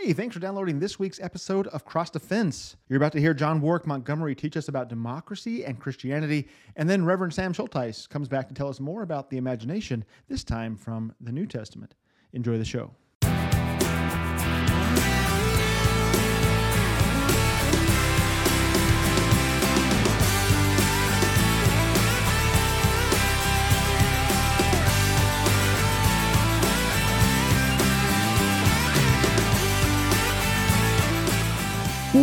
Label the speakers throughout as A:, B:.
A: Hey, thanks for downloading this week's episode of Cross Defense. You're about to hear John Warwick Montgomery teach us about democracy and Christianity, and then Reverend Sam Schuldheisz comes back to tell us more about the imagination, this time from the New Testament. Enjoy the show.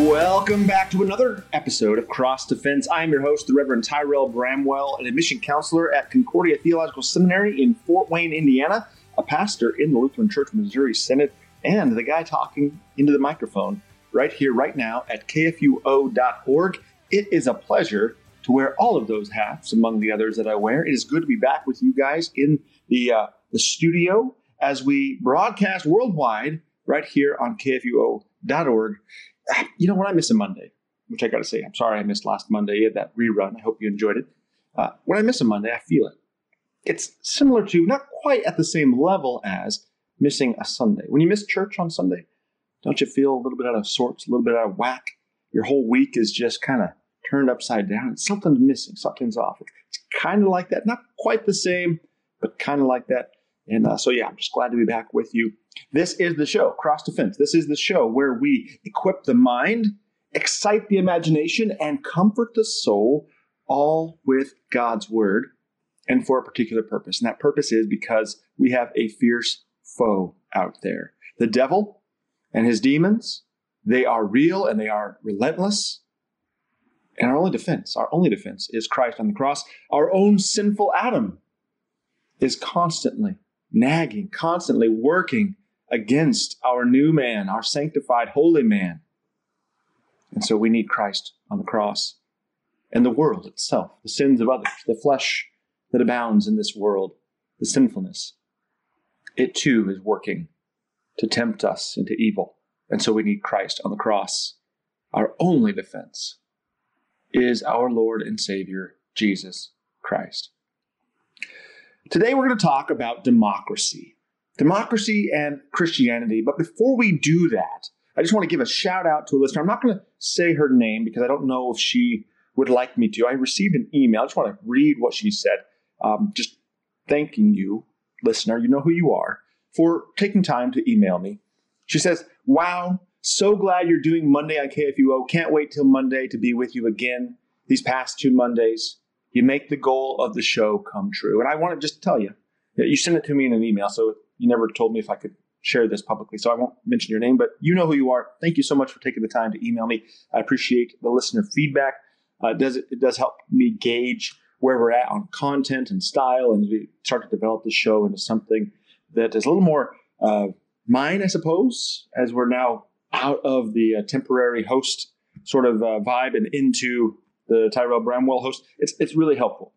A: Welcome back to another episode of Cross Defense. I am your host, the Reverend Tyrell Bramwell, an admission counselor at Concordia Theological Seminary in Fort Wayne, Indiana, a pastor in the Lutheran Church Missouri Synod, and the guy talking into the microphone right here, right now at kfuo.org. It is a pleasure to wear all of those hats among the others that I wear. It is good to be back with you guys in the, uh, the studio as we broadcast worldwide right here on kfuo.org you know what? I miss a Monday, which I got to say, I'm sorry I missed last Monday, that rerun. I hope you enjoyed it. Uh, when I miss a Monday, I feel it. It's similar to, not quite at the same level as missing a Sunday. When you miss church on Sunday, don't you feel a little bit out of sorts, a little bit out of whack? Your whole week is just kind of turned upside down. Something's missing, something's off. It's kind of like that. Not quite the same, but kind of like that. And uh, so, yeah, I'm just glad to be back with you. This is the show, Cross Defense. This is the show where we equip the mind, excite the imagination, and comfort the soul, all with God's word and for a particular purpose. And that purpose is because we have a fierce foe out there. The devil and his demons, they are real and they are relentless. And our only defense, our only defense is Christ on the cross. Our own sinful Adam is constantly nagging, constantly working against our new man, our sanctified, holy man. And so we need Christ on the cross and the world itself, the sins of others, the flesh that abounds in this world, the sinfulness. It too is working to tempt us into evil. And so we need Christ on the cross. Our only defense is our Lord and Savior, Jesus Christ. Today we're going to talk about democracy. Democracy and Christianity. But before we do that, I just want to give a shout out to a listener. I'm not going to say her name because I don't know if she would like me to. I received an email. I just want to read what she said. Um, just thanking you, listener, you know who you are, for taking time to email me. She says, Wow, so glad you're doing Monday on KFUO. Can't wait till Monday to be with you again. These past two Mondays, you make the goal of the show come true. And I want to just tell you, that you sent it to me in an email, so you never told me if I could share this publicly. So I won't mention your name, but you know who you are. Thank you so much for taking the time to email me. I appreciate the listener feedback. Uh, it does it does help me gauge where we're at on content and style, and we start to develop the show into something that is a little more uh, mine, I suppose, as we're now out of the uh, temporary host sort of uh, vibe and into the Tyrell Bramwell host. It's, it's really helpful.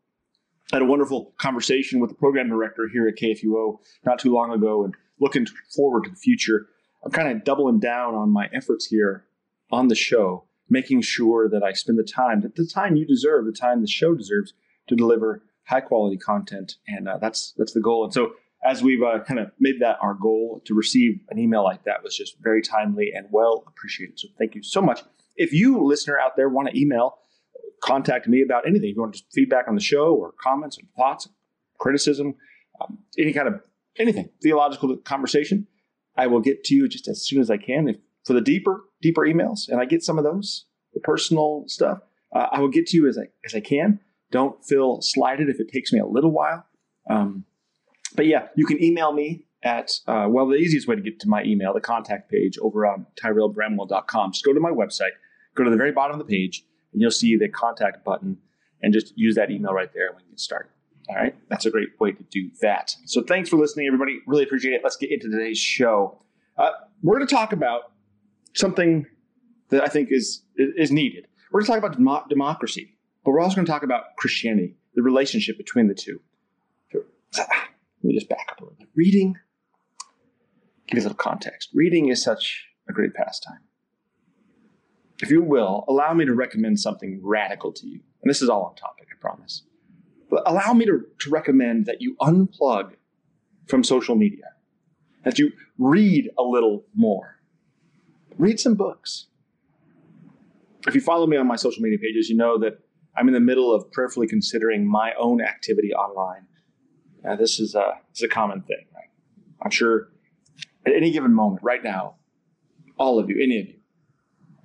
A: Had a wonderful conversation with the program director here at KFUO not too long ago and looking forward to the future. I'm kind of doubling down on my efforts here on the show, making sure that I spend the time, that the time you deserve, the time the show deserves to deliver high quality content. And uh, that's, that's the goal. And so as we've uh, kind of made that our goal to receive an email like that was just very timely and well appreciated. So thank you so much. If you listener out there want to email contact me about anything. If you want just feedback on the show or comments or thoughts, criticism, um, any kind of anything, theological conversation, I will get to you just as soon as I can. If, for the deeper, deeper emails, and I get some of those, the personal stuff, uh, I will get to you as I as I can. Don't feel slighted if it takes me a little while. Um, but yeah, you can email me at, uh, well, the easiest way to get to my email, the contact page over on tyrellbramwell.com. Just go to my website, go to the very bottom of the page, and you'll see the contact button and just use that email right there when you get started. All right, that's a great way to do that. So thanks for listening, everybody. Really appreciate it. Let's get into today's show. Uh, we're going to talk about something that I think is is needed. We're going to talk about democracy, but we're also going to talk about Christianity, the relationship between the two. Let me just back up a little bit. Reading, give you a little context. Reading is such a great pastime if you will, allow me to recommend something radical to you. And this is all on topic, I promise. But allow me to, to recommend that you unplug from social media, that you read a little more. read some books. If you follow me on my social media pages, you know that I'm in the middle of prayerfully considering my own activity online. This is a this is a common thing. Right? I'm sure at any given moment, right now, all of you, any of you,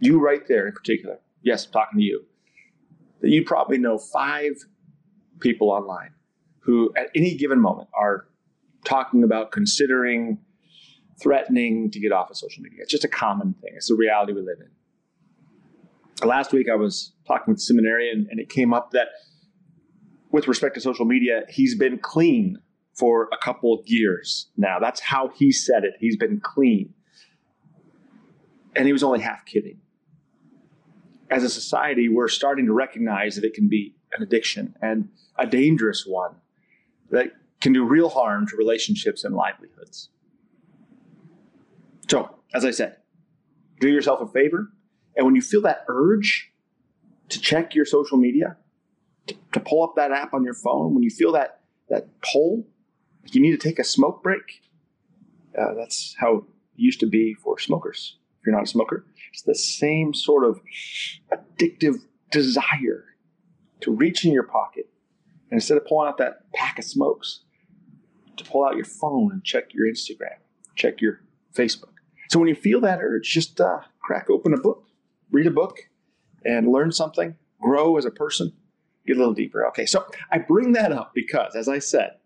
A: you right there in particular, yes, I'm talking to you, that you probably know five people online who at any given moment are talking about considering threatening to get off of social media. It's just a common thing. It's the reality we live in. Last week I was talking with a seminarian and it came up that with respect to social media, he's been clean for a couple of years now. That's how he said it. He's been clean. And he was only half kidding. As a society, we're starting to recognize that it can be an addiction and a dangerous one that can do real harm to relationships and livelihoods. So, as I said, do yourself a favor. And when you feel that urge to check your social media, to, to pull up that app on your phone, when you feel that, that pull, you need to take a smoke break. Uh, that's how it used to be for smokers. If you're not a smoker, it's the same sort of addictive desire to reach in your pocket and instead of pulling out that pack of smokes, to pull out your phone and check your Instagram, check your Facebook. So when you feel that urge, just uh, crack open a book, read a book, and learn something, grow as a person, get a little deeper. Okay, so I bring that up because, as I said,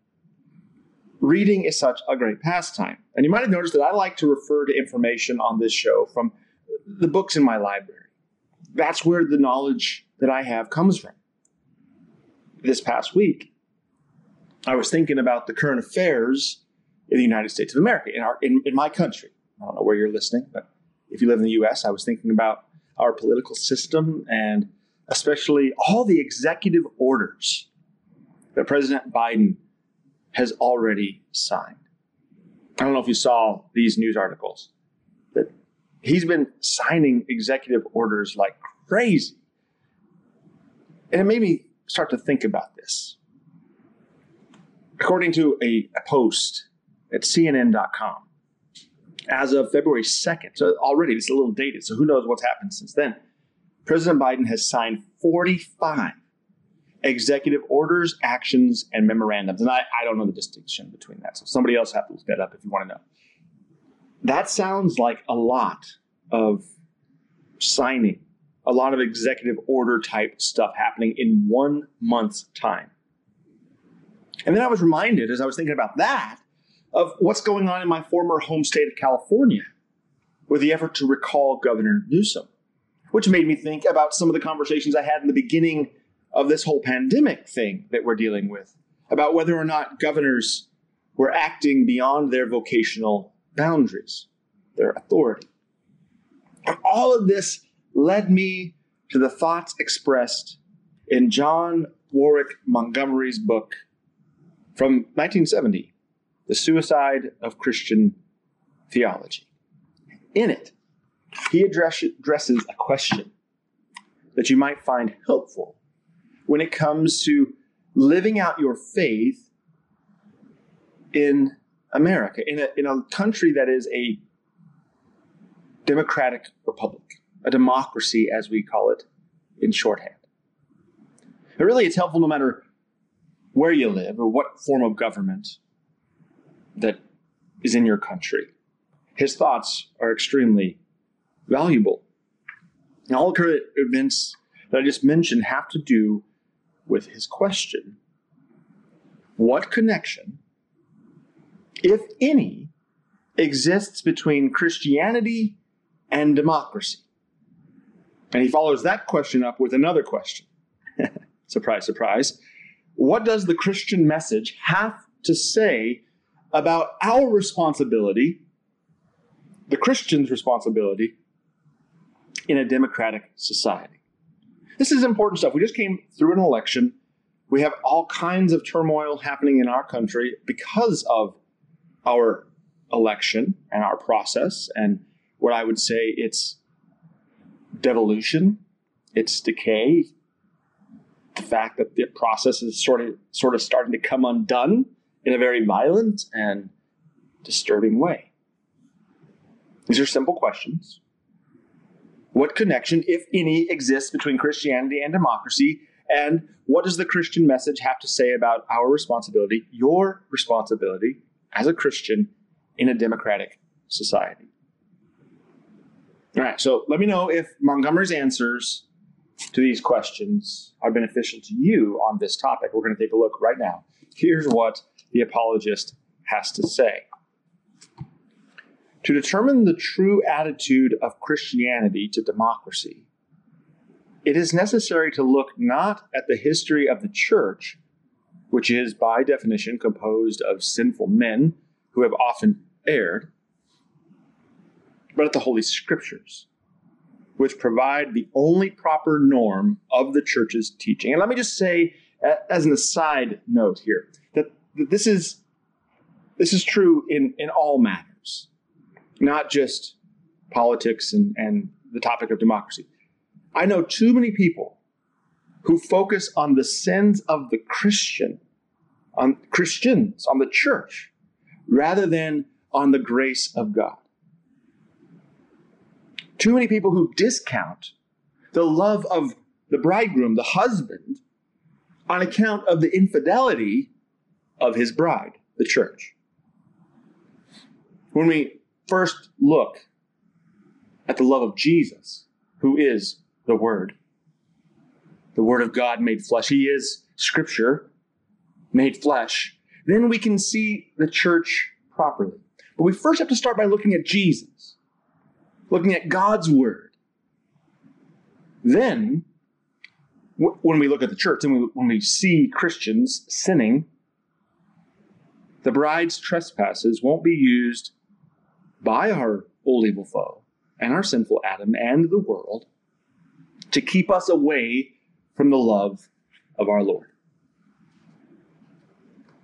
A: reading is such a great pastime. And you might have noticed that I like to refer to information on this show from the books in my library. That's where the knowledge that I have comes from. This past week, I was thinking about the current affairs in the United States of America, in, our, in, in my country. I don't know where you're listening, but if you live in the US, I was thinking about our political system and especially all the executive orders that President Biden has already signed. I don't know if you saw these news articles that he's been signing executive orders like crazy. And it made me start to think about this. According to a, a post at CNN.com, as of February 2nd, so already it's a little dated, so who knows what's happened since then. President Biden has signed 45 executive orders, actions, and memorandums. And I, I don't know the distinction between that. So somebody else have to look that up if you want to know. That sounds like a lot of signing, a lot of executive order type stuff happening in one month's time. And then I was reminded as I was thinking about that of what's going on in my former home state of California with the effort to recall Governor Newsom, which made me think about some of the conversations I had in the beginning of this whole pandemic thing that we're dealing with about whether or not governors were acting beyond their vocational boundaries, their authority. And all of this led me to the thoughts expressed in John Warwick Montgomery's book from 1970, The Suicide of Christian Theology. In it, he address, addresses a question that you might find helpful when it comes to living out your faith in America, in a, in a country that is a democratic republic, a democracy as we call it in shorthand. But really, it's helpful no matter where you live or what form of government that is in your country. His thoughts are extremely valuable. And all the current events that I just mentioned have to do with his question What connection, if any, exists between Christianity and democracy? And he follows that question up with another question. surprise, surprise. What does the Christian message have to say about our responsibility, the Christian's responsibility, in a democratic society? This is important stuff. We just came through an election. We have all kinds of turmoil happening in our country because of our election and our process, and what I would say it's devolution, it's decay, the fact that the process is sort of sort of starting to come undone in a very violent and disturbing way. These are simple questions. What connection, if any, exists between Christianity and democracy? And what does the Christian message have to say about our responsibility, your responsibility as a Christian in a democratic society? All right, so let me know if Montgomery's answers to these questions are beneficial to you on this topic. We're going to take a look right now. Here's what the apologist has to say. To determine the true attitude of Christianity to democracy, it is necessary to look not at the history of the church, which is by definition composed of sinful men who have often erred, but at the Holy Scriptures, which provide the only proper norm of the church's teaching. And let me just say, as an aside note here, that this is this is true in, in all matters, not just politics and, and the topic of democracy. I know too many people who focus on the sins of the Christian, on Christians, on the church, rather than on the grace of God. Too many people who discount the love of the bridegroom, the husband, on account of the infidelity of his bride, the church. When we first look at the love of Jesus, who is the Word, the Word of God made flesh, He is Scripture made flesh, then we can see the church properly. But we first have to start by looking at Jesus, looking at God's Word. Then, when we look at the church and when we see Christians sinning, the bride's trespasses won't be used by our old evil foe and our sinful Adam and the world to keep us away from the love of our Lord.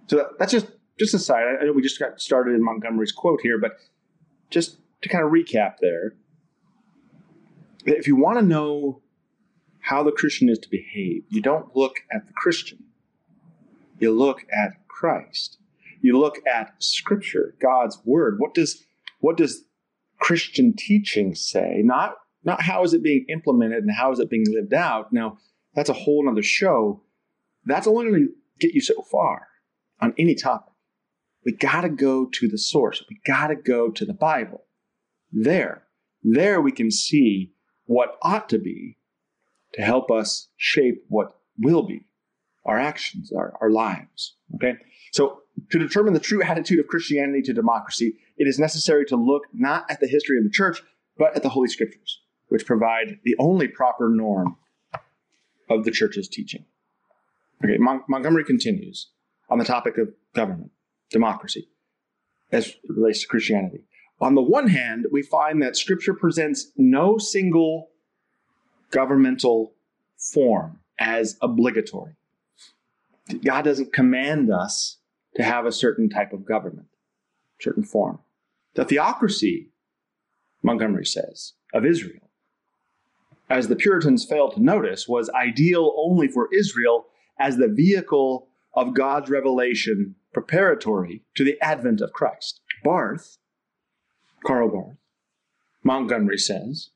A: So that's just just a side. I know we just got started in Montgomery's quote here, but just to kind of recap there, if you want to know how the Christian is to behave, you don't look at the Christian. You look at Christ. You look at Scripture, God's Word. What does what does Christian teaching say? Not not how is it being implemented and how is it being lived out. Now, that's a whole other show. That's only going to get you so far on any topic. We got to go to the source. We got to go to the Bible. There, there we can see what ought to be to help us shape what will be our actions, our, our lives. Okay? So, to determine the true attitude of Christianity to democracy, it is necessary to look not at the history of the church, but at the Holy Scriptures, which provide the only proper norm of the church's teaching. Okay, Mon- Montgomery continues on the topic of government, democracy, as relates to Christianity. On the one hand, we find that Scripture presents no single governmental form as obligatory. God doesn't command us to have a certain type of government, certain form. The theocracy, Montgomery says, of Israel, as the Puritans failed to notice, was ideal only for Israel as the vehicle of God's revelation preparatory to the advent of Christ. Barth, Karl Barth, Montgomery says,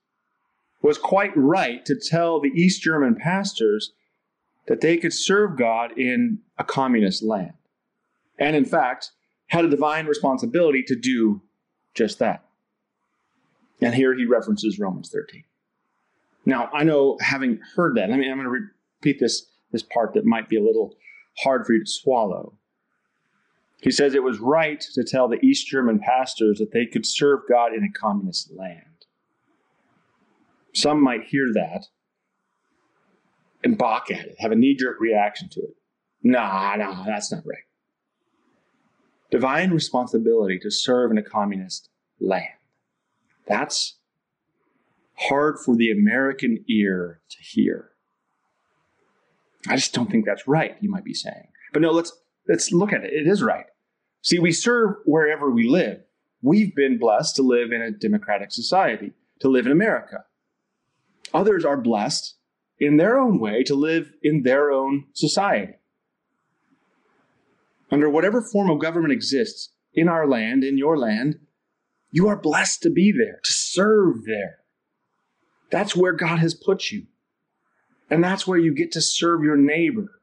A: was quite right to tell the East German pastors that they could serve God in a communist land. And in fact, had a divine responsibility to do just that. And here he references Romans 13. Now, I know having heard that, I mean, I'm going to repeat this, this part that might be a little hard for you to swallow. He says it was right to tell the East German pastors that they could serve God in a communist land. Some might hear that and balk at it, have a knee jerk reaction to it. Nah, nah, that's not right. Divine responsibility to serve in a communist land. That's hard for the American ear to hear. I just don't think that's right, you might be saying. But no, let's let's look at it. It is right. See, we serve wherever we live. We've been blessed to live in a democratic society, to live in America. Others are blessed in their own way to live in their own society. Under whatever form of government exists in our land, in your land, you are blessed to be there, to serve there. That's where God has put you. And that's where you get to serve your neighbor.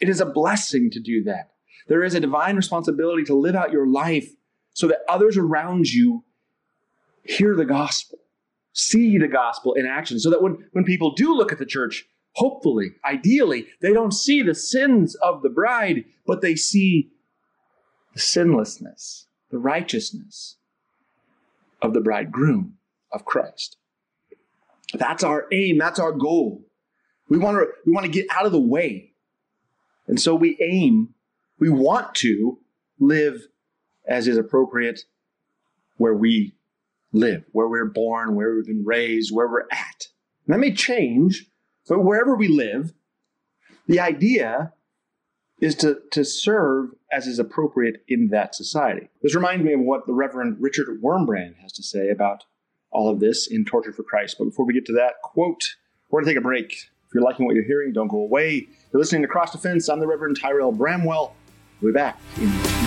A: It is a blessing to do that. There is a divine responsibility to live out your life so that others around you hear the gospel, see the gospel in action, so that when, when people do look at the church, hopefully, ideally, they don't see the sins of the bride, but they see the sinlessness, the righteousness of the bridegroom of Christ. That's our aim, that's our goal. We want to we want to get out of the way. And so we aim, we want to live as is appropriate where we live, where we're born, where we've been raised, where we're at. And that may change, but wherever we live, the idea is to, to serve as is appropriate in that society. This reminds me of what the Reverend Richard Wurmbrand has to say about all of this in Tortured for Christ. But before we get to that quote, we're going to take a break. If you're liking what you're hearing, don't go away. You're listening to Cross Defense. I'm the Reverend Tyrell Bramwell. We'll be back in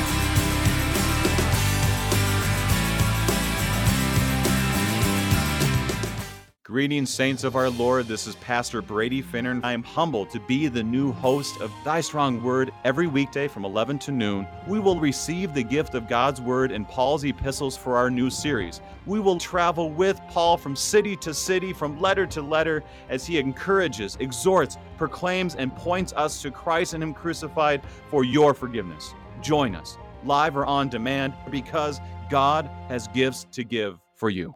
B: Greetings, saints of our Lord. This is Pastor Brady Finnern. I am humbled to be the new host of Thy Strong Word every weekday from 11 to noon. We will receive the gift of God's Word and Paul's epistles for our new series. We will travel with Paul from city to city, from letter to letter, as he encourages, exhorts, proclaims, and points us to Christ and Him crucified for your forgiveness. Join us, live or on demand, because God has gifts to give for you.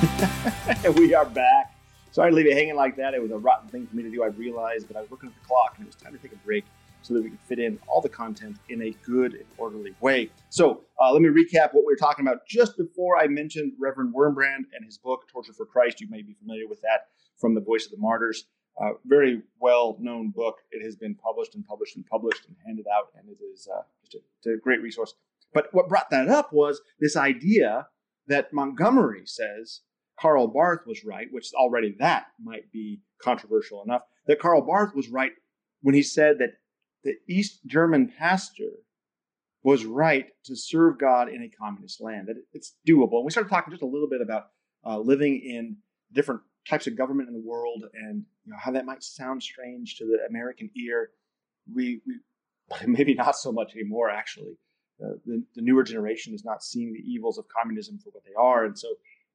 A: we are back. Sorry to leave it hanging like that. It was a rotten thing for me to do, I realized, but I was looking at the clock and it was time to take a break so that we could fit in all the content in a good and orderly way. So uh, let me recap what we were talking about just before I mentioned Reverend Wurmbrand and his book, Tortured for Christ. You may be familiar with that from The Voice of the Martyrs. Uh, very well known book. It has been published and published and published and handed out, and it is uh, just a, a great resource. But what brought that up was this idea that Montgomery says Karl Barth was right, which already that might be controversial enough, that Karl Barth was right when he said that the East German pastor was right to serve God in a communist land, that it's doable. And we started talking just a little bit about uh, living in different types of government in the world and you know, how that might sound strange to the American ear. We, we maybe not so much anymore, actually. Uh, the, the newer generation is not seeing the evils of communism for what they are. And so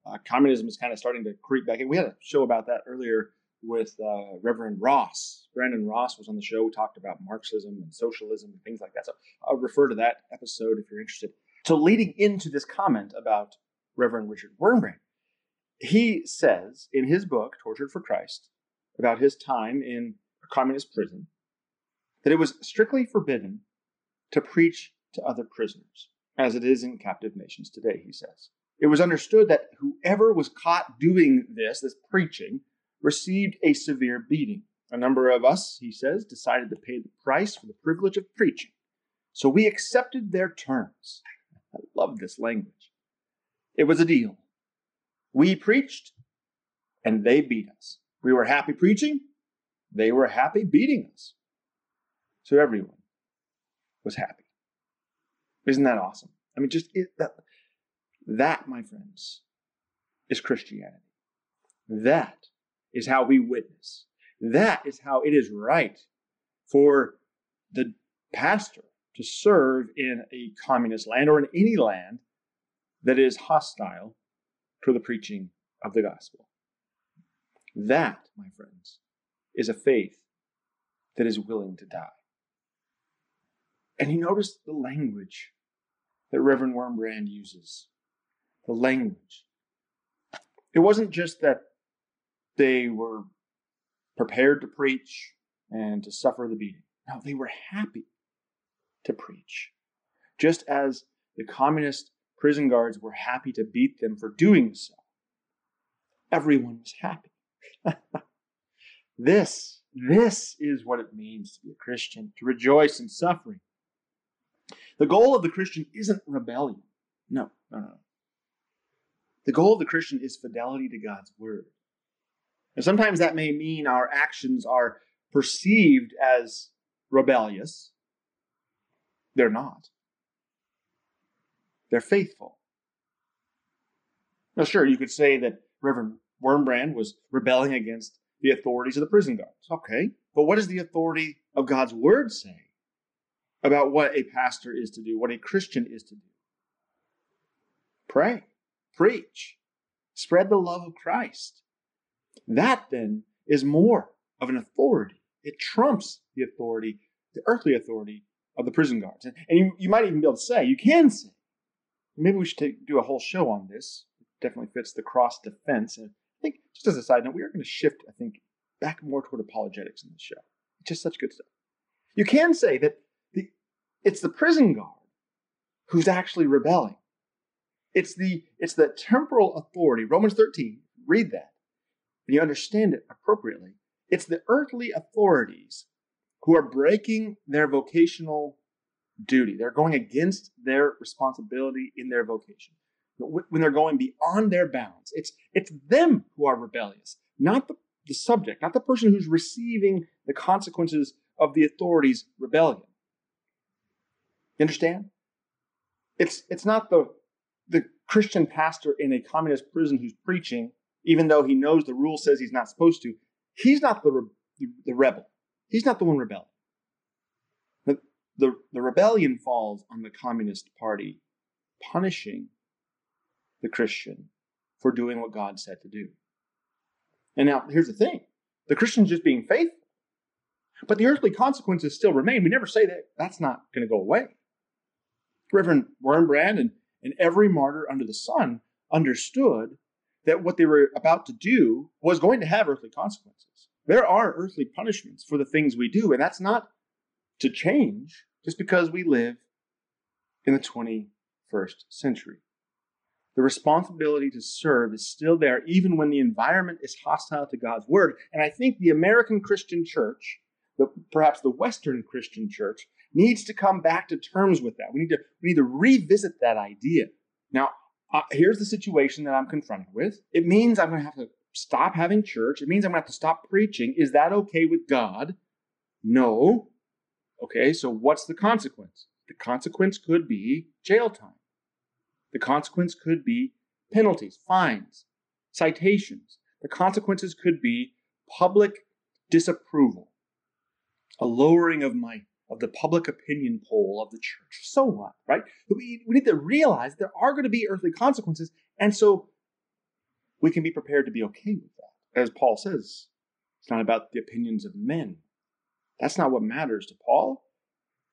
A: uh, communism is kind of starting to creep back in. We had a show about that earlier with uh, Reverend Ross. Brandon Ross was on the show. We talked about Marxism and socialism and things like that. So I'll refer to that episode if you're interested. So, leading into this comment about Reverend Richard Wurmbrand, he says in his book, Tortured for Christ, about his time in a communist prison, that it was strictly forbidden to preach to other prisoners, as it is in captive nations today, he says. It was understood that whoever was caught doing this, this preaching, received a severe beating. A number of us, he says, decided to pay the price for the privilege of preaching. So we accepted their terms. I love this language. It was a deal. We preached, and they beat us. We were happy preaching, they were happy beating us. So everyone was happy. Isn't that awesome? I mean, just it, that, that, my friends, is Christianity. That is how we witness. That is how it is right for the pastor to serve in a communist land or in any land that is hostile to the preaching of the gospel. That, my friends, is a faith that is willing to die. And you notice the language that Reverend Wurmbrand uses the language. It wasn't just that they were prepared to preach and to suffer the beating. No, they were happy to preach. Just as the communist prison guards were happy to beat them for doing so. Everyone was happy. this, this is what it means to be a Christian, to rejoice in suffering. The goal of the Christian isn't rebellion. No, no, no. The goal of the Christian is fidelity to God's word. And sometimes that may mean our actions are perceived as rebellious. They're not. they're faithful. Now, sure, you could say that Reverend Wurmbrand was rebelling against the authorities of the prison guards. Okay, but what does the authority of God's word say about what a pastor is to do, what a Christian is to do? Pray, preach, spread the love of Christ. That then is more of an authority. It trumps the authority, the earthly authority of the prison guards. And, you, you might even be able to say, you can say, maybe we should take, do a whole show on this. It definitely fits the cross defense. And I think, just as a side note, we are going to shift, I think, back more toward apologetics in this show. It's just such good stuff. You can say that the, it's the prison guard who's actually rebelling. It's the, it's the temporal authority. Romans 13, read that, and you understand it appropriately. It's the earthly authorities who are breaking their vocational duty. They're going against their responsibility in their vocation. When they're going beyond their bounds, it's, it's them who are rebellious, not the, the subject, not the person who's receiving the consequences of the authority's rebellion. You understand? It's, it's not the, the Christian pastor in a communist prison who's preaching, even though he knows the rule says he's not supposed to. He's not the, the, the rebel. He's not the one rebelling. The, the, the rebellion falls on the Communist Party punishing the Christian for doing what God said to do. And now, here's the thing the Christian's just being faithful. But the earthly consequences still remain. We never say that that's not going to go away. Reverend Wurmbrand and, and every martyr under the sun understood that what they were about to do was going to have earthly consequences. There are earthly punishments for the things we do, and that's not to change just because we live in the 21st century. The responsibility to serve is still there, even when the environment is hostile to God's word. And I think the American Christian church, the, perhaps the Western Christian church, needs to come back to terms with that. We need to, we need to revisit that idea. Now, uh, here's the situation that I'm confronted with. It means I'm going to have to stop having church. It means I'm going to have to stop preaching. Is that okay with God? No. Okay, so what's the consequence? The consequence could be jail time. The consequence could be penalties, fines, citations. The consequences could be public disapproval, a lowering of my of the public opinion poll of the church. So what, right? We, we need to realize there are going to be earthly consequences, and so we can be prepared to be okay with that. As Paul says, it's not about the opinions of men. That's not what matters to Paul,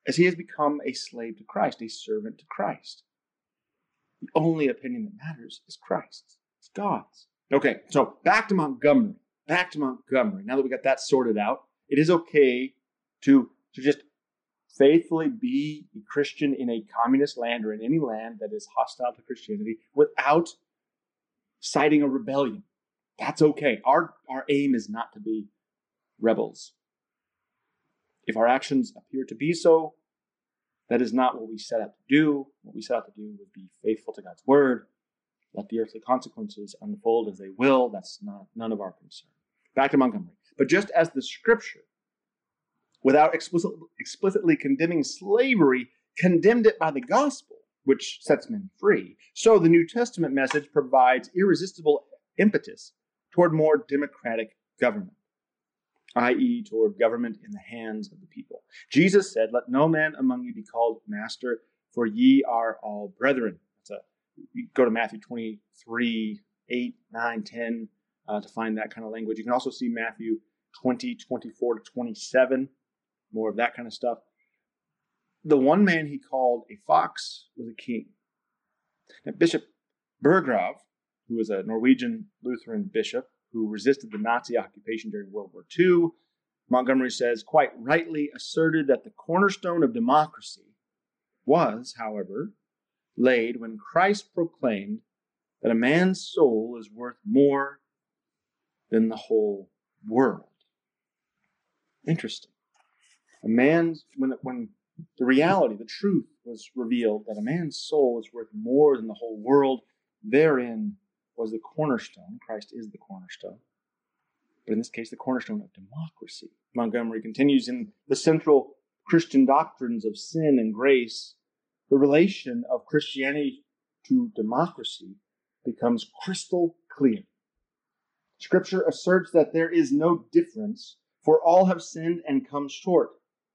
A: as he has become a slave to Christ, a servant to Christ. The only opinion that matters is Christ's, it's God's. Okay, so back to Montgomery. Back to Montgomery. Now that we got that sorted out, it is okay to, to just faithfully be a Christian in a communist land or in any land that is hostile to Christianity without citing a rebellion. That's okay. Our, our aim is not to be rebels. If our actions appear to be so, that is not what we set out to do. What we set out to do would be faithful to God's word. Let the earthly consequences unfold as they will. That's not none of our concern. Back to Montgomery. But just as the scripture, without explicit, explicitly condemning slavery, condemned it by the gospel, which sets men free. So the New Testament message provides irresistible impetus toward more democratic government, i.e., toward government in the hands of the people. Jesus said, Let no man among you be called master, for ye are all brethren. You go to Matthew 23, 8, 9, 10 uh, to find that kind of language. You can also see Matthew 20, 24 to 27, more of that kind of stuff the one man he called a fox was a king. Now, Bishop Berggrav, who was a Norwegian Lutheran bishop who resisted the Nazi occupation during World War II, Montgomery says, quite rightly asserted that the cornerstone of democracy was, however, laid when Christ proclaimed that a man's soul is worth more than the whole world. Interesting. A man's when when the reality, the truth was revealed that a man's soul is worth more than the whole world. Therein was the cornerstone. Christ is the cornerstone. But in this case, the cornerstone of democracy. Montgomery continues in the central Christian doctrines of sin and grace. The relation of Christianity to democracy becomes crystal clear. Scripture asserts that there is no difference, for all have sinned and come short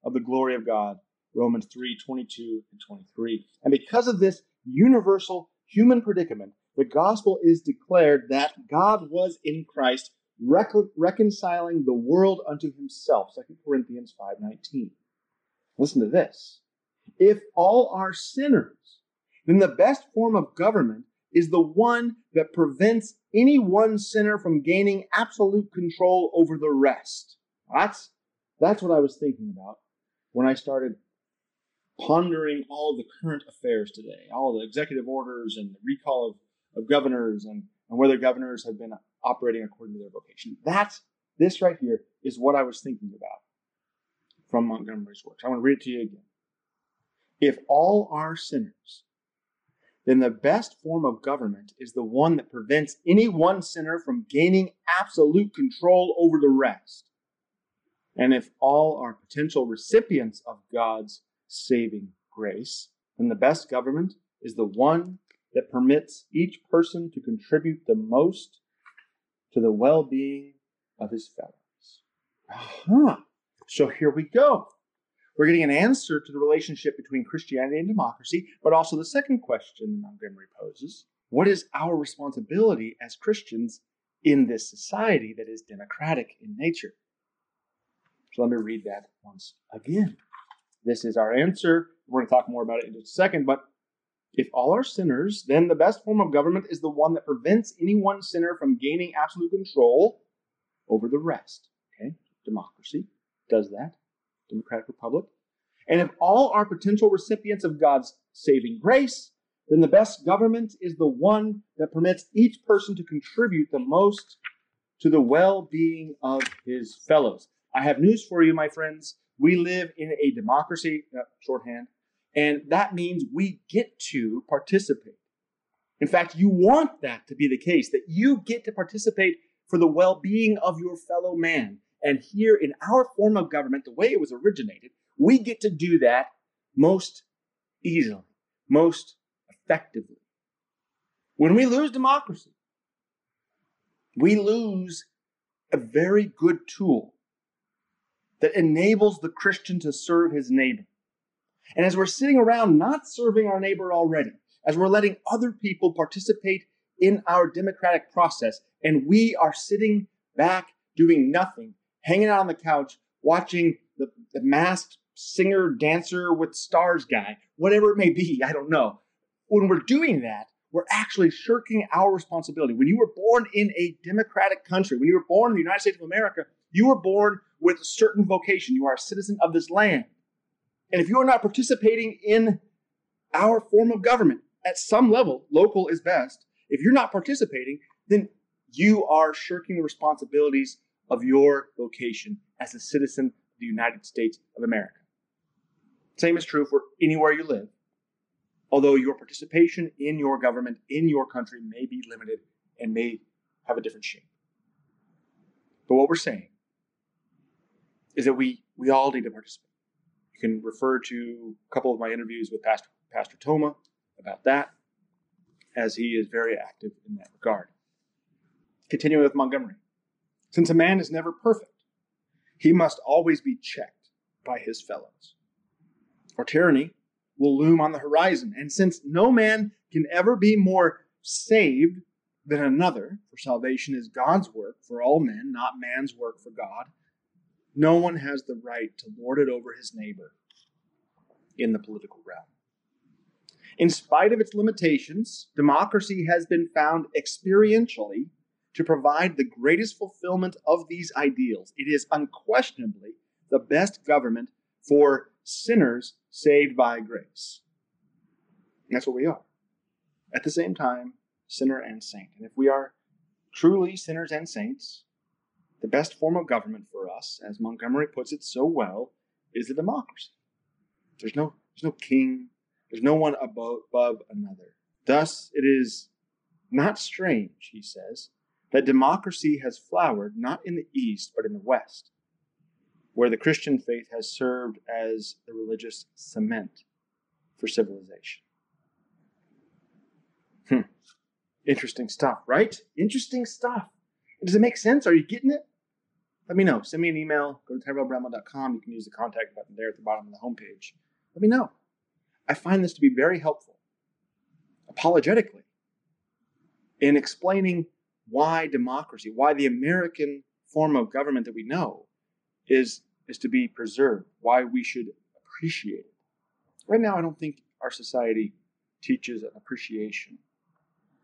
A: of the glory of God. Romans 3 22 and 23. And because of this universal human predicament, the gospel is declared that God was in Christ reconciling the world unto himself. 2 Corinthians 5:19. Listen to this. If all are sinners, then the best form of government is the one that prevents any one sinner from gaining absolute control over the rest. That's that's what I was thinking about when I started pondering all of the current affairs today, all the executive orders and the recall of, of governors and, and whether governors have been operating according to their vocation. That's this right here is what I was thinking about from Montgomery's works. I want to read it to you again. If all are sinners, then the best form of government is the one that prevents any one sinner from gaining absolute control over the rest. And if all are potential recipients of God's saving grace, then the best government is the one that permits each person to contribute the most to the well being of his fellows. Huh. So here we go. We're getting an answer to the relationship between Christianity and democracy, but also the second question that Montgomery poses what is our responsibility as Christians in this society that is democratic in nature? So let me read that once again. This is our answer. We're going to talk more about it in just a second, but if all are sinners, then the best form of government is the one that prevents any one sinner from gaining absolute control over the rest. Okay? Democracy does that. Democratic Republic. And if all are potential recipients of God's saving grace, then the best government is the one that permits each person to contribute the most to the well being of his fellows. I have news for you, my friends. We live in a democracy, uh, shorthand, and that means we get to participate. In fact, you want that to be the case, that you get to participate for the well being of your fellow man. And here in our form of government, the way it was originated, we get to do that most easily, most effectively. When we lose democracy, we lose a very good tool that enables the Christian to serve his neighbor. And as we're sitting around not serving our neighbor already, as we're letting other people participate in our democratic process, and we are sitting back doing nothing, hanging out on the couch, watching the, the masked singer, dancer with stars guy, whatever it may be, I don't know. When we're doing that, we're actually shirking our responsibility. When you were born in a democratic country, when you were born in the United States of America, you were born with a certain vocation. You are a citizen of this land. And if you are not participating in our form of government at some level, local is best, if you're not participating, then you are shirking the responsibilities of your vocation as a citizen of the United States of America. Same is true for anywhere you live, although your participation in your government, in your country, may be limited and may have a different shape. But what we're saying is that we, we all need to participate. You can refer to a couple of my interviews with Pastor, Pastor Toma about that, as he is very active in that regard. Continuing with Montgomery. Since a man is never perfect, he must always be checked by his fellows. Or tyranny will loom on the horizon, and since no man can ever be more saved than another, for salvation is God's work for all men, not man's work for God, no one has the right to lord it over his neighbor in the political realm. In spite of its limitations, democracy has been found experientially to provide the greatest fulfillment of these ideals. It is unquestionably the best government for sinners saved by grace. And that's what we are. At the same time, sinner and saint. And if we are truly sinners and saints, the best form of government for us, as Montgomery puts it so well, is a democracy. There's no, there's no king, there's no one above, above another. Thus, it is not strange, he says, that democracy has flowered not in the East, but in the West, where the Christian faith has served as the religious cement for civilization. Hmm. Interesting stuff, right? Interesting stuff. Does it make sense? Are you getting it? Let me know. Send me an email. Go to tyrellbramwell.com. You can use the contact button there at the bottom of the homepage. Let me know. I find this to be very helpful, apologetically, in explaining why democracy, why the American form of government that we know is, is to be preserved, why we should appreciate it. Right now, I don't think our society teaches an appreciation.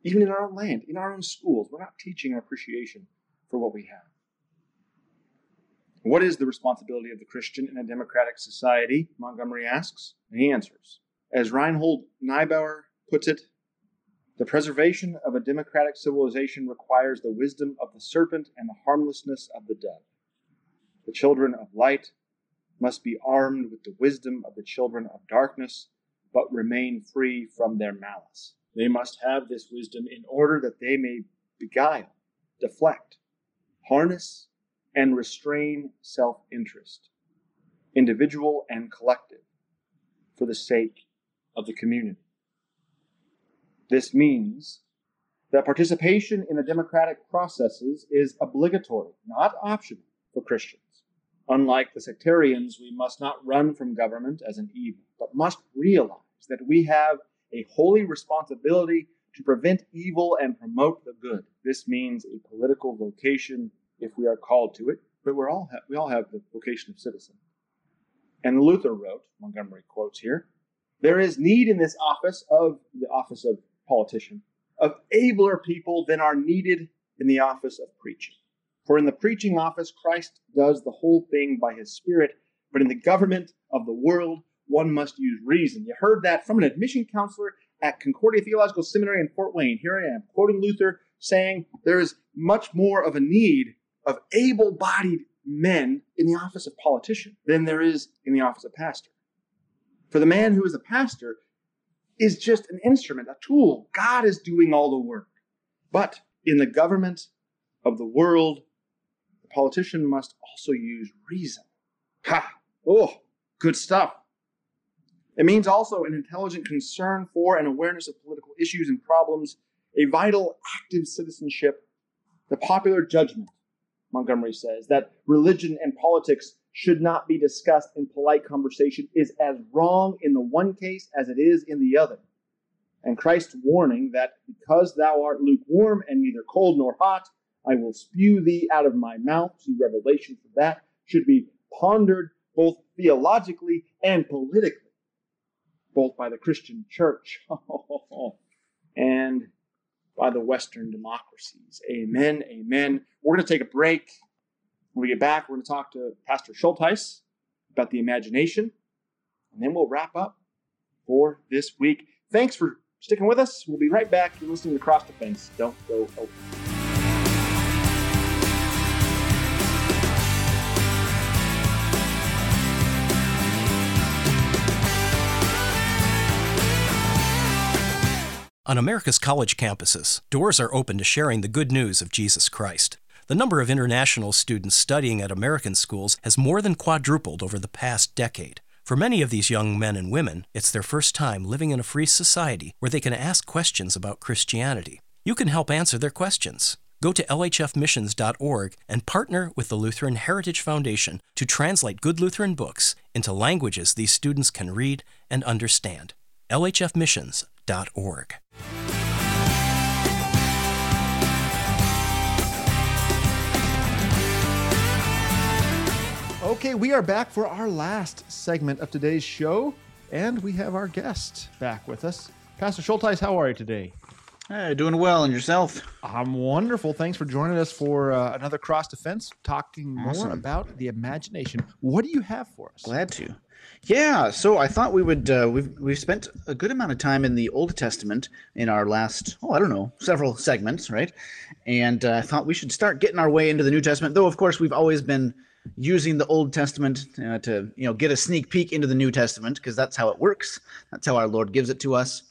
A: Even in our own land, in our own schools, we're not teaching appreciation for what we have. What is the responsibility of the Christian in a democratic society? Montgomery asks, and he answers. As Reinhold Niebuhr puts it, the preservation of a democratic civilization requires the wisdom of the serpent and the harmlessness of the dove. The children of light must be armed with the wisdom of the children of darkness, but remain free from their malice. They must have this wisdom in order that they may beguile, deflect, harness, and restrain self interest, individual and collective, for the sake of the community. This means that participation in the democratic processes is obligatory, not optional, for Christians. Unlike the sectarians, we must not run from government as an evil, but must realize that we have a holy responsibility to prevent evil and promote the good. This means a political vocation if we are called to it, but we're all ha- we all have the vocation of citizen. And Luther wrote, Montgomery quotes here, there is need in this office of the office of politician of abler people than are needed in the office of preaching. For in the preaching office, Christ does the whole thing by his Spirit, but in the government of the world, one must use reason. You heard that from an admission counselor at Concordia Theological Seminary in Fort Wayne. Here I am, quoting Luther, saying there is much more of a need of able bodied men in the office of politician than there is in the office of pastor. For the man who is a pastor is just an instrument, a tool. God is doing all the work. But in the government of the world, the politician must also use reason. Ha! Oh, good stuff. It means also an intelligent concern for and awareness of political issues and problems, a vital, active citizenship, the popular judgment Montgomery says, that religion and politics should not be discussed in polite conversation is as wrong in the one case as it is in the other. And Christ's warning that because thou art lukewarm and neither cold nor hot, I will spew thee out of my mouth, see Revelation for that, should be pondered both theologically and politically, both by the Christian church and by the Western democracies. Amen. Amen. We're going to take a break. When we get back, we're going to talk to Pastor Schuldheisz about the imagination, and then we'll wrap up for this week. Thanks for sticking with us. We'll be right back. You're listening to Cross Defense. Don't go away.
C: On America's college campuses, doors are open to sharing the good news of Jesus Christ. The number of international students studying at American schools has more than quadrupled over the past decade. For many of these young men and women, it's their first time living in a free society where they can ask questions about Christianity. You can help answer their questions. Go to lhfmissions.org and partner with the Lutheran Heritage Foundation to translate good Lutheran books into languages these students can read and understand. lhfmissions.org.
A: Okay, we are back for our last segment of today's show, and we have our guest back with us. Pastor Schuldheisz, how are you today?
D: Hey, doing well, and yourself?
A: I'm wonderful. Thanks for joining us for uh, another cross defense, talking
D: Awesome.
A: more about the imagination. What do you have for us?
D: Glad to. Yeah, so I thought we would. Uh, we've we've spent a good amount of time in the Old Testament in our last, oh, I don't know, several segments, right? And uh, I thought we should start getting our way into the New Testament. Though, of course, we've always been using the Old Testament uh, to, you know, get a sneak peek into the New Testament because that's how it works. That's how our Lord gives it to us.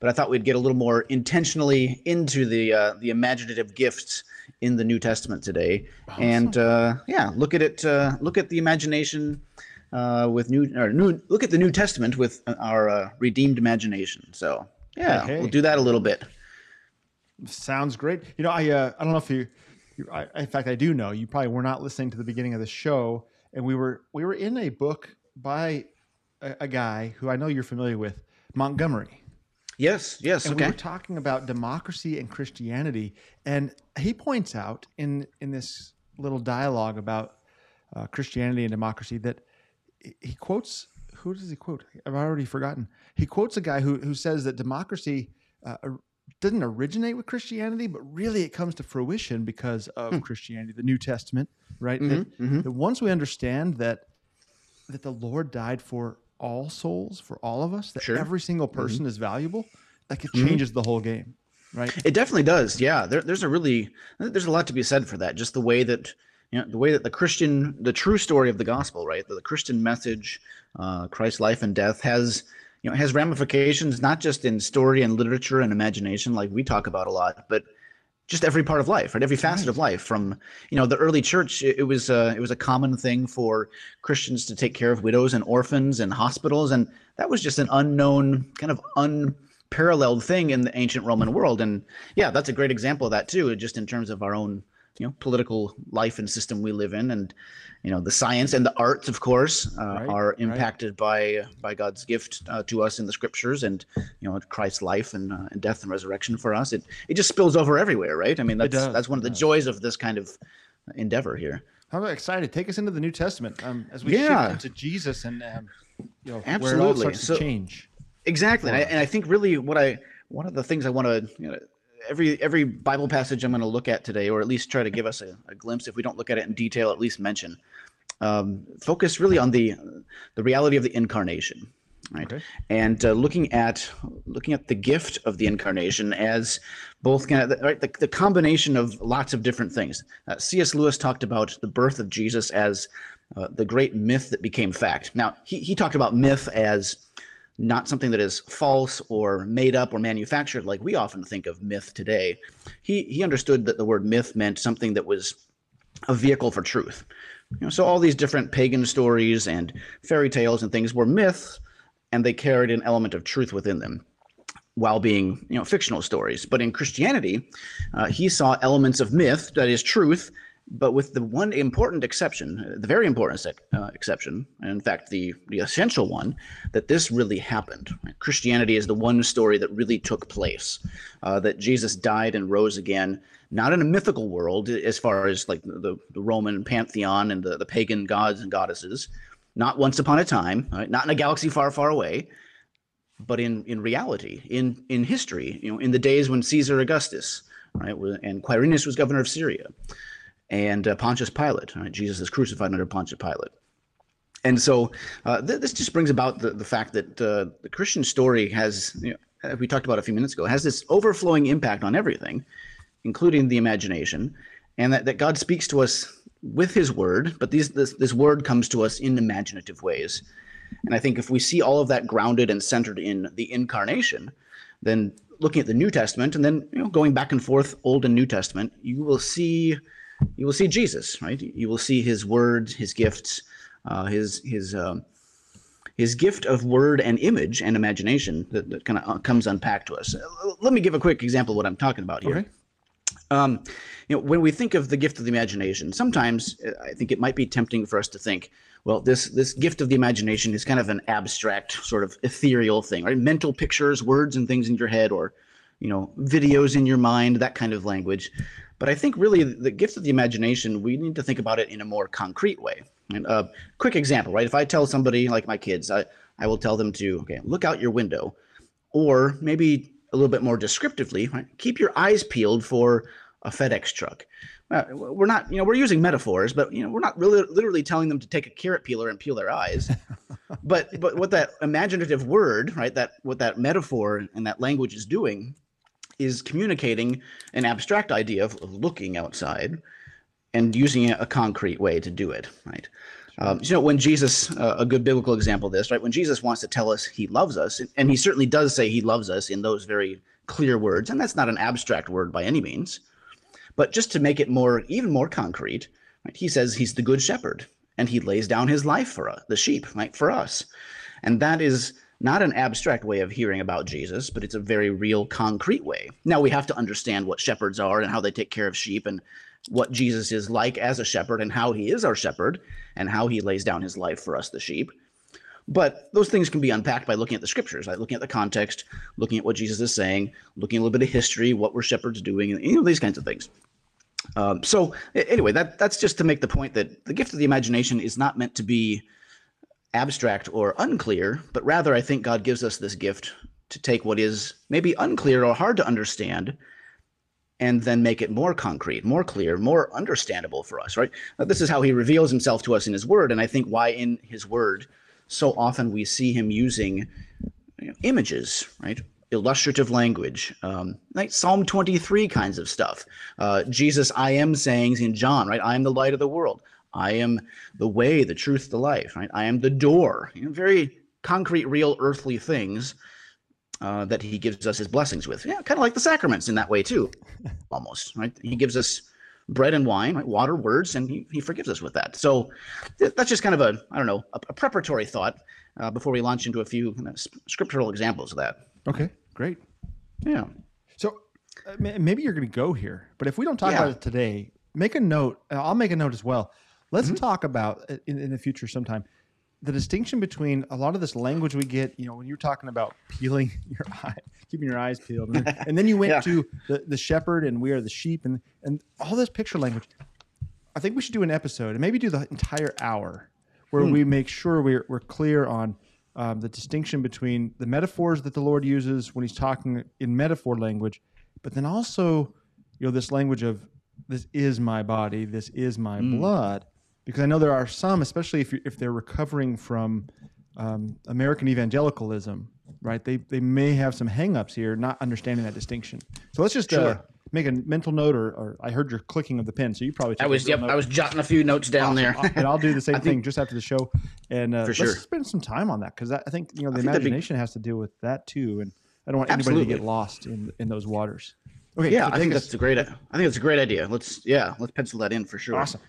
D: But I thought we'd get a little more intentionally into the uh, the imaginative gifts in the New Testament today, and uh, yeah, look at it. Uh, look at the imagination uh, with new or new. Look at the New Testament with our uh, redeemed imagination. So yeah,
A: Hey, hey.
D: we'll do that a little bit.
A: Sounds great. You know, I uh, I don't know if you, you I, in fact, I do know you probably were not listening to the beginning of the show, and we were we were in a book by a, a guy who I know you're familiar with, Montgomery.
D: Yes, yes.
A: And
D: okay.
A: we were talking about democracy and Christianity, and he points out in in this little dialogue about uh, Christianity and democracy that he quotes. Who does he quote? I've already forgotten. He quotes a guy who who says that democracy uh, doesn't originate with Christianity, but really it comes to fruition because of hmm. Christianity, the New Testament, right? Mm-hmm, that, mm-hmm. that once we understand that that the Lord died for all souls, for all of us, that sure. every single mm-hmm. person mm-hmm. is valuable, like it mm-hmm. changes the whole game, right?
D: It definitely does. Yeah, there, there's a really there's a lot to be said for that. Just the way that you know the way that the Christian, the true story of the gospel, right? The, the Christian message, uh, Christ's life and death has you know has ramifications not just in story and literature and imagination like we talk about a lot, but just every part of life, right? Every facet of life. From you know the early church, it, it was uh, it was a common thing for Christians to take care of widows and orphans and hospitals, and that was just an unknown kind of unparalleled thing in the ancient Roman world. And yeah, that's a great example of that too, just in terms of our own you know political life and system we live in. And you know the science and the arts of course uh, right, are impacted right. by by god's gift uh, to us in the scriptures and you know christ's life and, uh, and death and resurrection for us. It it just spills over everywhere right? I mean that's that's one of the joys of this kind of endeavor here.
A: I'm excited? Take us into the new testament um, as we yeah. shift into jesus and um, you know Absolutely. where it all starts so, to change.
D: Exactly. And I, and I think really what i one of the things i want to you know, every every Bible passage I'm going to look at today, or at least try to give us a, a glimpse, if we don't look at it in detail, at least mention, um, focus really on the the reality of the incarnation, right? Okay. And uh, looking at looking at the gift of the incarnation as both kind of right the, the combination of lots of different things. Uh, C.S. Lewis talked about the birth of Jesus as uh, the great myth that became fact. Now he he talked about myth as not something that is false or made up or manufactured like we often think of myth today. He he understood that the word myth meant something that was a vehicle for truth. You know, so all these different pagan stories and fairy tales and things were myths, and they carried an element of truth within them, while being you know fictional stories. But in Christianity, uh, he saw elements of myth that is truth but with the one important exception, the very important uh, exception, and in fact the the essential one, that this really happened. Christianity is the one story that really took place, uh, that Jesus died and rose again, not in a mythical world as far as like the, the Roman pantheon and the, the pagan gods and goddesses, not once upon a time, right? not in a galaxy far, far away, but in in reality, in in history, you know, in the days when Caesar Augustus, right, and Quirinius was governor of Syria and uh, Pontius Pilate. Right? Jesus is crucified under Pontius Pilate. And so uh, th- this just brings about the, the fact that uh, the Christian story has, you know, we talked about a few minutes ago, has this overflowing impact on everything, including the imagination, and that, that God speaks to us with his word, but these, this, this word comes to us in imaginative ways. And I think if we see all of that grounded and centered in the incarnation, then looking at the New Testament and then you know, going back and forth, Old and New Testament, you will see you will see Jesus, right? You will see His word, His gifts, uh, His His um, His gift of word and image and imagination that, that kind of uh, comes unpacked to us. Let me give a quick example of what I'm talking about here. Okay. Um, you know, when we think of the gift of the imagination, sometimes uh, I think it might be tempting for us to think, well, this this gift of the imagination is kind of an abstract, sort of ethereal thing, right? Mental pictures, words, and things in your head, or you know, videos in your mind, that kind of language. But I think really the gift of the imagination, we need to think about it in a more concrete way. And a uh, quick example, right? If I tell somebody like my kids, I, I will tell them to, okay, look out your window. Or maybe a little bit more descriptively, right? keep your eyes peeled for a FedEx truck. Uh, we're not, you know, we're using metaphors, but you know, we're not really literally telling them to take a carrot peeler and peel their eyes. but but what that imaginative word, right? That what that metaphor and that language is doing is communicating an abstract idea of looking outside and using a concrete way to do it, right? Um, you know, when Jesus, uh, a good biblical example of this, right? When Jesus wants to tell us he loves us, and he certainly does say he loves us in those very clear words, and that's not an abstract word by any means, but just to make it more, even more concrete, right? He says he's the good shepherd, and he lays down his life for us, the sheep, right, for us, and that is not an abstract way of hearing about Jesus, but it's a very real, concrete way. Now we have to understand what shepherds are and how they take care of sheep and what Jesus is like as a shepherd and how he is our shepherd and how he lays down his life for us, the sheep. But those things can be unpacked by looking at the scriptures, like looking at the context, looking at what Jesus is saying, looking a little bit of history, what were shepherds doing, and you know these kinds of things. Um, so anyway, that that's just to make the point that the gift of the imagination is not meant to be abstract or unclear, but rather I think God gives us this gift to take what is maybe unclear or hard to understand and then make it more concrete, more clear, more understandable for us, right? Now, this is how he reveals himself to us in his word. And I think why in his word so often we see him using you know, images, right? Illustrative language, um, like Psalm 23 kinds of stuff. Uh, Jesus, I am sayings in John, right? I am the light of the world. I am the way, the truth, the life, right? I am the door. You know, very concrete, real earthly things uh, that he gives us his blessings with. Yeah, kind of like the sacraments in that way too, almost, right? He gives us bread and wine, right? water, words, and he, he forgives us with that. So that's just kind of a, I don't know, a, a preparatory thought uh, before we launch into a few scriptural examples of that.
A: Okay, great.
D: Yeah.
A: So uh, maybe you're going to go here, but if we don't talk yeah. about it today, make a note. I'll make a note as well. Let's mm-hmm. talk about in, in the future sometime the distinction between a lot of this language we get, you know, when you're talking about peeling your eye, keeping your eyes peeled, and then, and then you went yeah. to the, the shepherd and we are the sheep and and all this picture language. I think we should do an episode and maybe do the entire hour where hmm. we make sure we're we're clear on um, the distinction between the metaphors that the Lord uses when He's talking in metaphor language, but then also, you know, this language of this is my body, this is my mm. blood because I know there are some, especially if if they're recovering from um, American evangelicalism, right? They they may have some hangups here, not understanding that distinction. So let's just uh, sure. uh, make a mental note, or, or, I heard your clicking of the pen, so you probably.
D: I was yep, note. I was jotting a few notes down awesome.
A: there, and I'll do the same thing just after the show. And uh, let's sure. spend some time on that because I think you know the imagination be... has to deal with that too, and I don't want Absolutely. anybody to get lost in in those waters.
D: Okay, yeah, so I think us. that's a great. I think that's a great idea. Let's yeah, let's pencil that in for sure.
A: Awesome.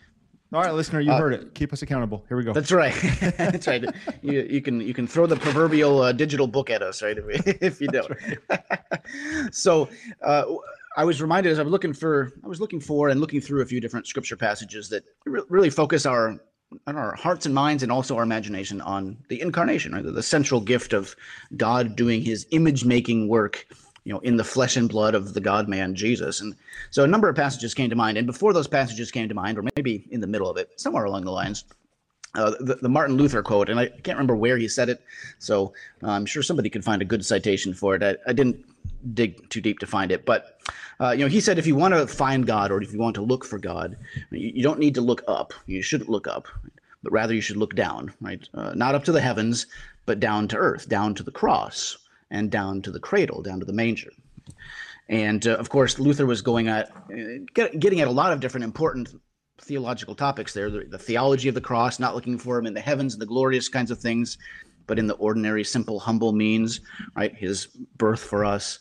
A: All right, listener, you uh, heard it. Keep us accountable. Here we go.
D: That's right. that's right. You, you can you can throw the proverbial uh, digital book at us, right? If, if you don't. Right. so uh, I was reminded as I was looking for I was looking for and looking through a few different scripture passages that really focus our on our hearts and minds and also our imagination on the incarnation, right? The, the central gift of God doing His image making work you know, in the flesh and blood of the God man Jesus. And so a number of passages came to mind. And before those passages came to mind, or maybe in the middle of it, somewhere along the lines, uh, the, the, Martin Luther quote, and I can't remember where he said it, so uh, I'm sure somebody could find a good citation for it. I, I didn't dig too deep to find it, but uh, you know, he said if you want to find God or if you want to look for God, you, you don't need to look up. You shouldn't look up, but rather you should look down, right? Uh, not up to the heavens, but down to earth, down to the cross and down to the cradle, down to the manger. And uh, of course, Luther was going at uh, getting at a lot of different important theological topics there the, the, theology of the cross, not looking for him in the heavens and the glorious kinds of things, but in the ordinary, simple, humble means, right? His birth for us,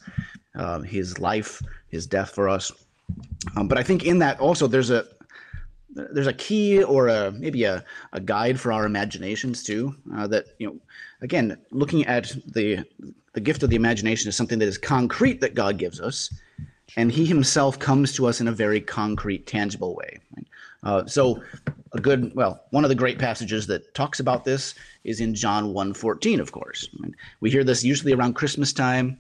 D: uh, his life, his death for us. Um, but I think in that also there's a there's a key or a maybe a, a guide for our imaginations too uh, that you know again looking at the the gift of the imagination is something that is concrete that god gives us and he himself comes to us in a very concrete tangible way. Uh, so a good well one of the great passages that talks about this is in john 1.14 of course. We hear this usually around christmas time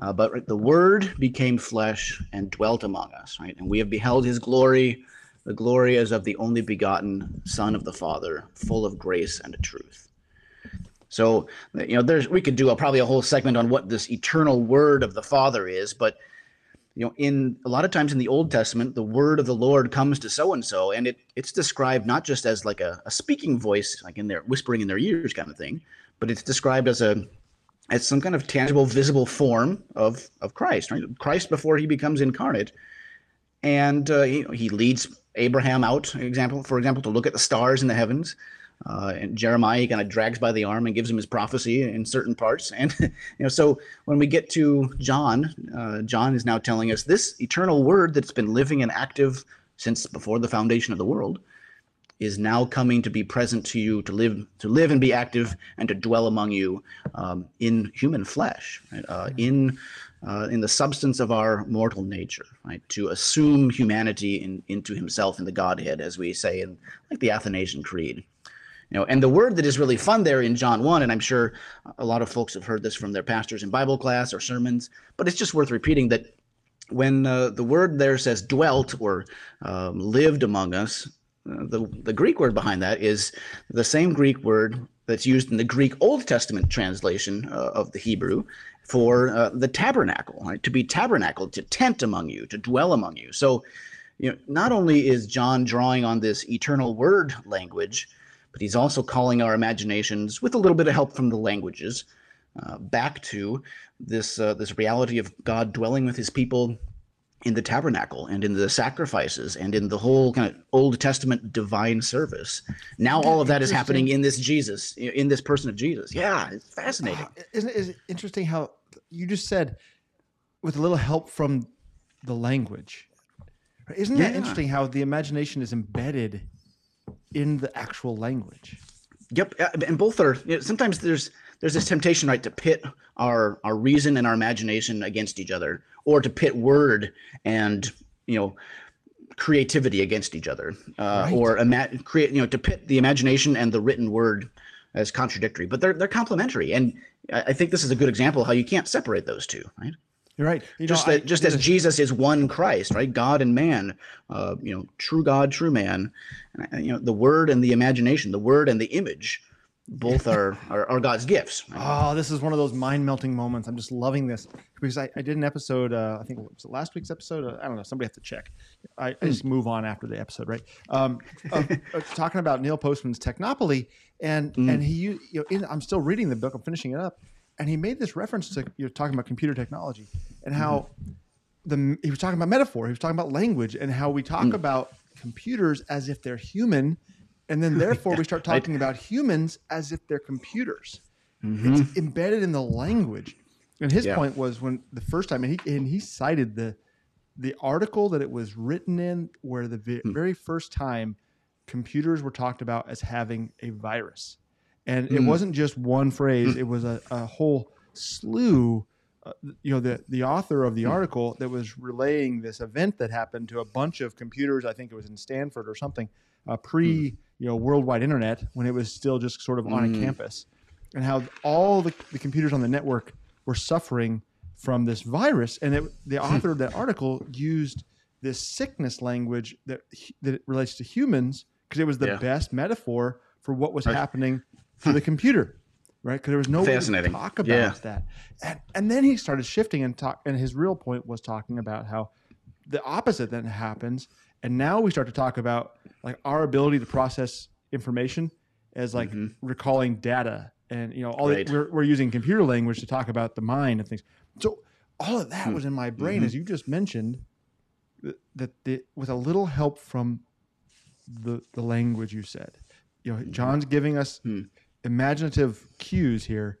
D: uh, but the word became flesh and dwelt among us right? And we have beheld his glory the glory as of the only begotten Son of the Father, full of grace and truth. So, you know, there's we could do a, probably a whole segment on what this eternal word of the Father is, but you know, in a lot of times in the Old Testament, the word of the Lord comes to so and so, and it it's described not just as like a, a speaking voice, like in their whispering in their ears kind of thing, but it's described as a as some kind of tangible, visible form of of Christ, right? Christ before he becomes incarnate, and uh, he, he leads Abraham out, example, for example, to look at the stars in the heavens. Uh, and Jeremiah kind of drags by the arm and gives him his prophecy in certain parts. And you know, so when we get to John, uh, John is now telling us this eternal word that's been living and active since before the foundation of the world is now coming to be present to you, to live, to live and be active, and to dwell among you um, in human flesh, right? uh, in uh, in the substance of our mortal nature, right? To assume humanity in, into Himself in the Godhead, as we say in like the Athanasian Creed. You know, and the word that is really fun there in John 1, and I'm sure a lot of folks have heard this from their pastors in Bible class or sermons, but it's just worth repeating that when uh, the word there says dwelt or um, lived among us, uh, the, the Greek word behind that is the same Greek word that's used in the Greek Old Testament translation uh, of the Hebrew for uh, the tabernacle, right? To be tabernacled, to tent among you, to dwell among you. So, you know, not only is John drawing on this eternal word language, but he's also calling our imaginations, with a little bit of help from the languages, uh, back to this uh, this reality of God dwelling with His people in the tabernacle and in the sacrifices and in the whole kind of Old Testament divine service. Now all of that is happening in this Jesus, in this person of Jesus. Yeah, it's fascinating.
A: Uh, isn't it, is it interesting how you just said with a little help from the language? Isn't that
D: Yeah.
A: interesting how the imagination is embedded in the actual language?
D: Yep, uh, and both are. You know, sometimes there's there's this temptation, right, to pit our our reason and our imagination against each other, or to pit word and you know creativity against each other, uh,
A: Right.
D: or ima- create you know to pit the imagination and the written word as contradictory. But they're they're complementary, and I, I think this is a good example of how you can't separate those two, right?
A: You're right. You
D: just
A: know, I
D: just as Jesus is one Christ, right? God and man, uh, you know, true God, true man. And, you know, the word and the imagination, the word and the image, both are, are are God's gifts.
A: Oh, this is one of those mind melting moments. I'm just loving this because I, I did an episode. Uh, I think it was it last week's episode. Uh, I don't know. Somebody have to check. I, I just move on after the episode, right? Um, of, of talking about Neil Postman's Technopoly, and and he you know in, I'm still reading the book. I'm finishing it up, and he made this reference to you're talking about computer technology and how the he was talking about metaphor. He was talking about language and how we talk about computers as if they're human, and then therefore we start talking about humans as if they're computers. Mm-hmm. It's embedded in the language. And his
D: Yeah.
A: point was when the first time, and he and he cited the the article that it was written in, where the ve- hmm. very first time computers were talked about as having a virus, and it hmm. wasn't just one phrase; hmm. it was a, a whole slew. Uh, you know, the the author of the article that was relaying this event that happened to a bunch of computers. I think it was in Stanford or something, uh, pre you know worldwide internet when it was still just sort of on a mm. campus, and how all the, the computers on the network were suffering from this virus. And it, the hmm. author of that article used this sickness language that that relates to humans because it was the
D: Yeah.
A: best metaphor for what was happening to hmm. the computer, right? Because there was no way to
D: Fascinating.
A: talk about
D: Yeah.
A: that. And and then he started shifting and talk. And his real point was talking about how the opposite then happens. And now we start to talk about like our ability to process information as like recalling data and you know all
D: Mm-hmm.
A: The, we're, we're using computer language to talk about the mind and things so all of
D: Hmm.
A: that was in my brain
D: Mm-hmm.
A: as you just mentioned that, that the, with a little help from the the language you said you
D: Mm-hmm.
A: know john's giving us
D: Hmm.
A: imaginative cues here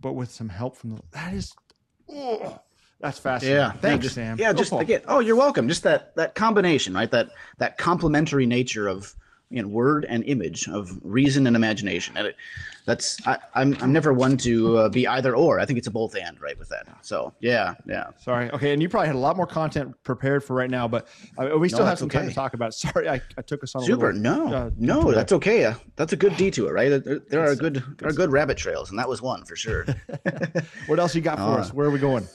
A: but with some help from the that is oh, that's fascinating
D: Yeah,
A: thanks
D: just,
A: sam
D: Yeah,
A: Go,
D: just again. Oh, you're welcome. Just that that combination, right? That that complementary nature of you know, word and image, of reason and imagination, and it, that's I, I'm I'm never one to uh, be either or. I think it's a both and, right? With that. So yeah, yeah.
A: Sorry. Okay, and you probably had a lot more content prepared for right now, but uh, we still have
D: that's
A: some time to talk about. it. Sorry, I, I took us on a
D: Super.
A: little.
D: No,
A: uh,
D: no, that's okay. Uh, that's a good detour, right? There, there are good, there are good rabbit trails, and that was one for sure.
A: What else you got for
D: Uh,
A: us? Where are we going?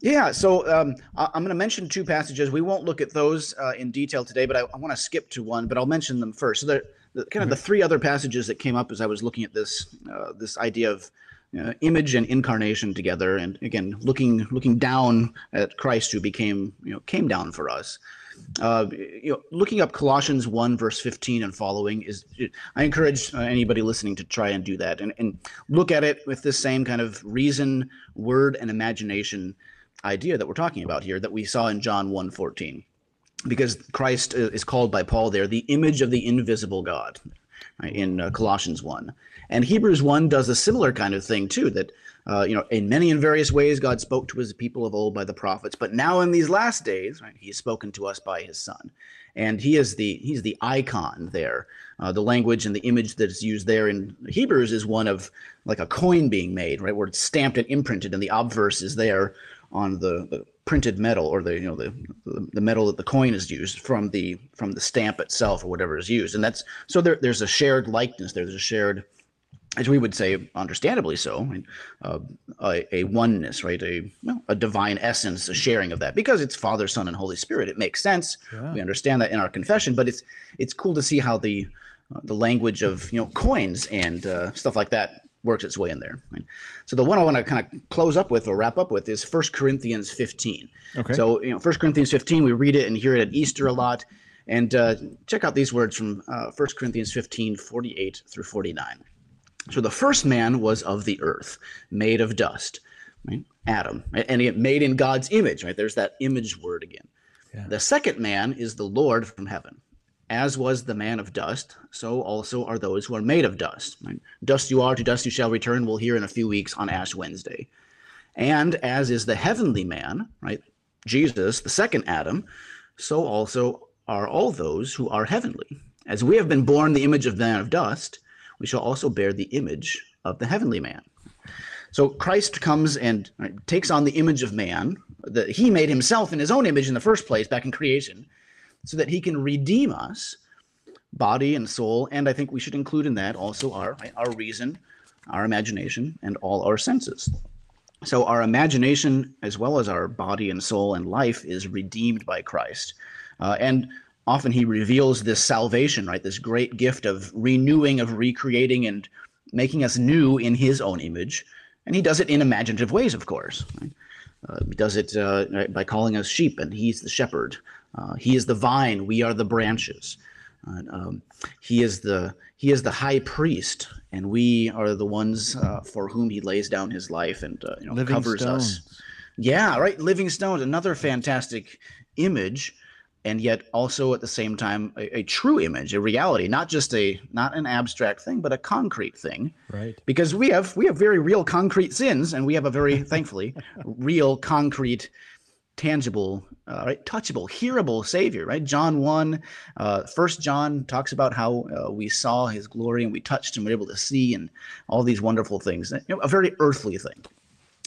D: Yeah, so um, I- I'm going to mention two passages. We won't look at those uh, in detail today, but I, I want to skip to one, but I'll mention them first. So, the, the kind of the three other passages that came up as I was looking at this uh, this idea of uh, image and incarnation together, and again looking looking down at Christ who became you know came down for us. Uh, you know, looking up Colossians one verse fifteen and following is. I encourage uh, anybody listening to try and do that and, and look at it with this same kind of reason, word, and imagination idea that we're talking about here that we saw in John 1:14 because Christ uh, is called by Paul there the image of the invisible God right, in uh, Colossians 1 and Hebrews 1 does a similar kind of thing too that Uh, you know, in many and various ways, God spoke to his people of old by the prophets, but now in these last days, right, he's spoken to us by his son. And he is the he's the icon there. Uh, the language and the image that is used there in Hebrews is one of like a coin being made, right, where it's stamped and imprinted, and the obverse is there on the, the printed metal or the you know the, the metal that the coin is used from the from the stamp itself or whatever is used. And that's so there, there's a shared likeness. There, there's a shared as we would say understandably so uh, a, a, oneness right a well, a divine essence a sharing of that. Because it's father son and holy spirit it makes sense. Yeah. we understand that in our confession but it's it's cool to see how the uh, the language of you know coins and uh, stuff like that works its way in there. So the one I want to kind of close up with or wrap up with is First Corinthians 15. Okay. So you know, First Corinthians 15, we read it and hear it at Easter a lot. And uh, check out these words from uh, 1 Corinthians 15, 48 through 49. So the first man was of the earth, made of dust, right? Adam, right? and it made in God's image, right? There's that image word again. Yeah. The second man is the Lord from heaven. As was the man of dust, so also are those who are made of dust. Dust you are, to dust you shall return. We'll hear in a few weeks on Ash Wednesday. And as is the heavenly man, right? Jesus, the second Adam, so also are all those who are heavenly. As we have been born the image of man of dust, we shall also bear the image of the heavenly man. So Christ comes and right, takes on the image of man that he made himself in his own image in the first place back in creation so that he can redeem us, body and soul. And I think we should include in that also our, our reason, our imagination, and all our senses. So our imagination, as well as our body and soul and life, is redeemed by Christ. Uh, and often he reveals this salvation, right? This great gift of renewing, of recreating, and making us new in his own image. And he does it in imaginative ways, of course. Right? Uh, he does it uh, by calling us sheep, and he's the shepherd. Uh, he is the vine; we are the branches. Um, he is the he is the high priest, and we are the ones uh, for whom he lays down his life and uh, you know Living covers stones. us. Yeah, right. Living stones, another fantastic image and yet also at the same time a, a, true image a reality not just a not an abstract thing but a concrete thing
E: right
D: because we have we have very real concrete sins and we have a very thankfully real concrete tangible uh, right touchable hearable savior right john 1 uh, first john talks about how uh, we saw his glory and we touched and were able to see and all these wonderful things you know, a very earthly thing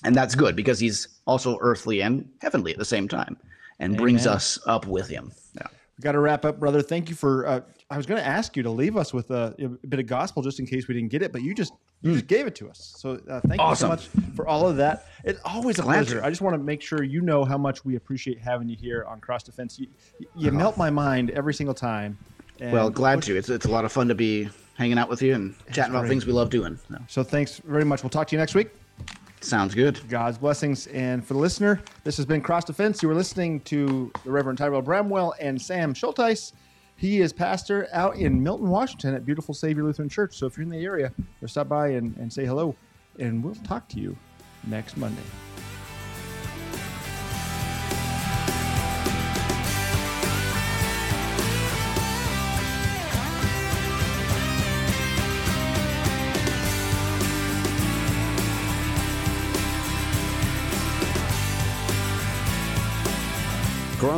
D: and that's good because he's also earthly and heavenly at the same time and Amen. brings us up with him. Yeah.
E: We got to wrap up, brother. Thank you for. Uh, I was going to ask you to leave us with a, a, bit of gospel just in case we didn't get it, but you just you mm. just gave it to us. So uh, thank awesome. you so much for all of that. It's always a Glad pleasure. To. I just want to make sure you know how much we appreciate having you here on Cross Defense. You, you oh. melt my mind every single time.
D: well, glad to. It's it's a lot of fun to be hanging out with you and chatting about things we love doing.
E: So. so thanks very much. We'll talk to you next week.
D: Sounds good.
E: God's blessings. And for the listener, this has been Cross Defense. You were listening to the Reverend Tyrell Bramwell and Sam Schuldheisz. He is pastor out in Milton, Washington at Beautiful Savior Lutheran Church. So if you're in the area, stop by and, and say hello. And we'll talk to you next Monday.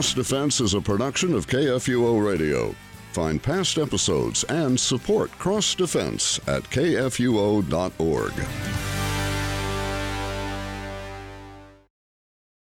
F: Cross Defense is a production of KFUO Radio. Find past episodes and support Cross Defense at kfuo.org.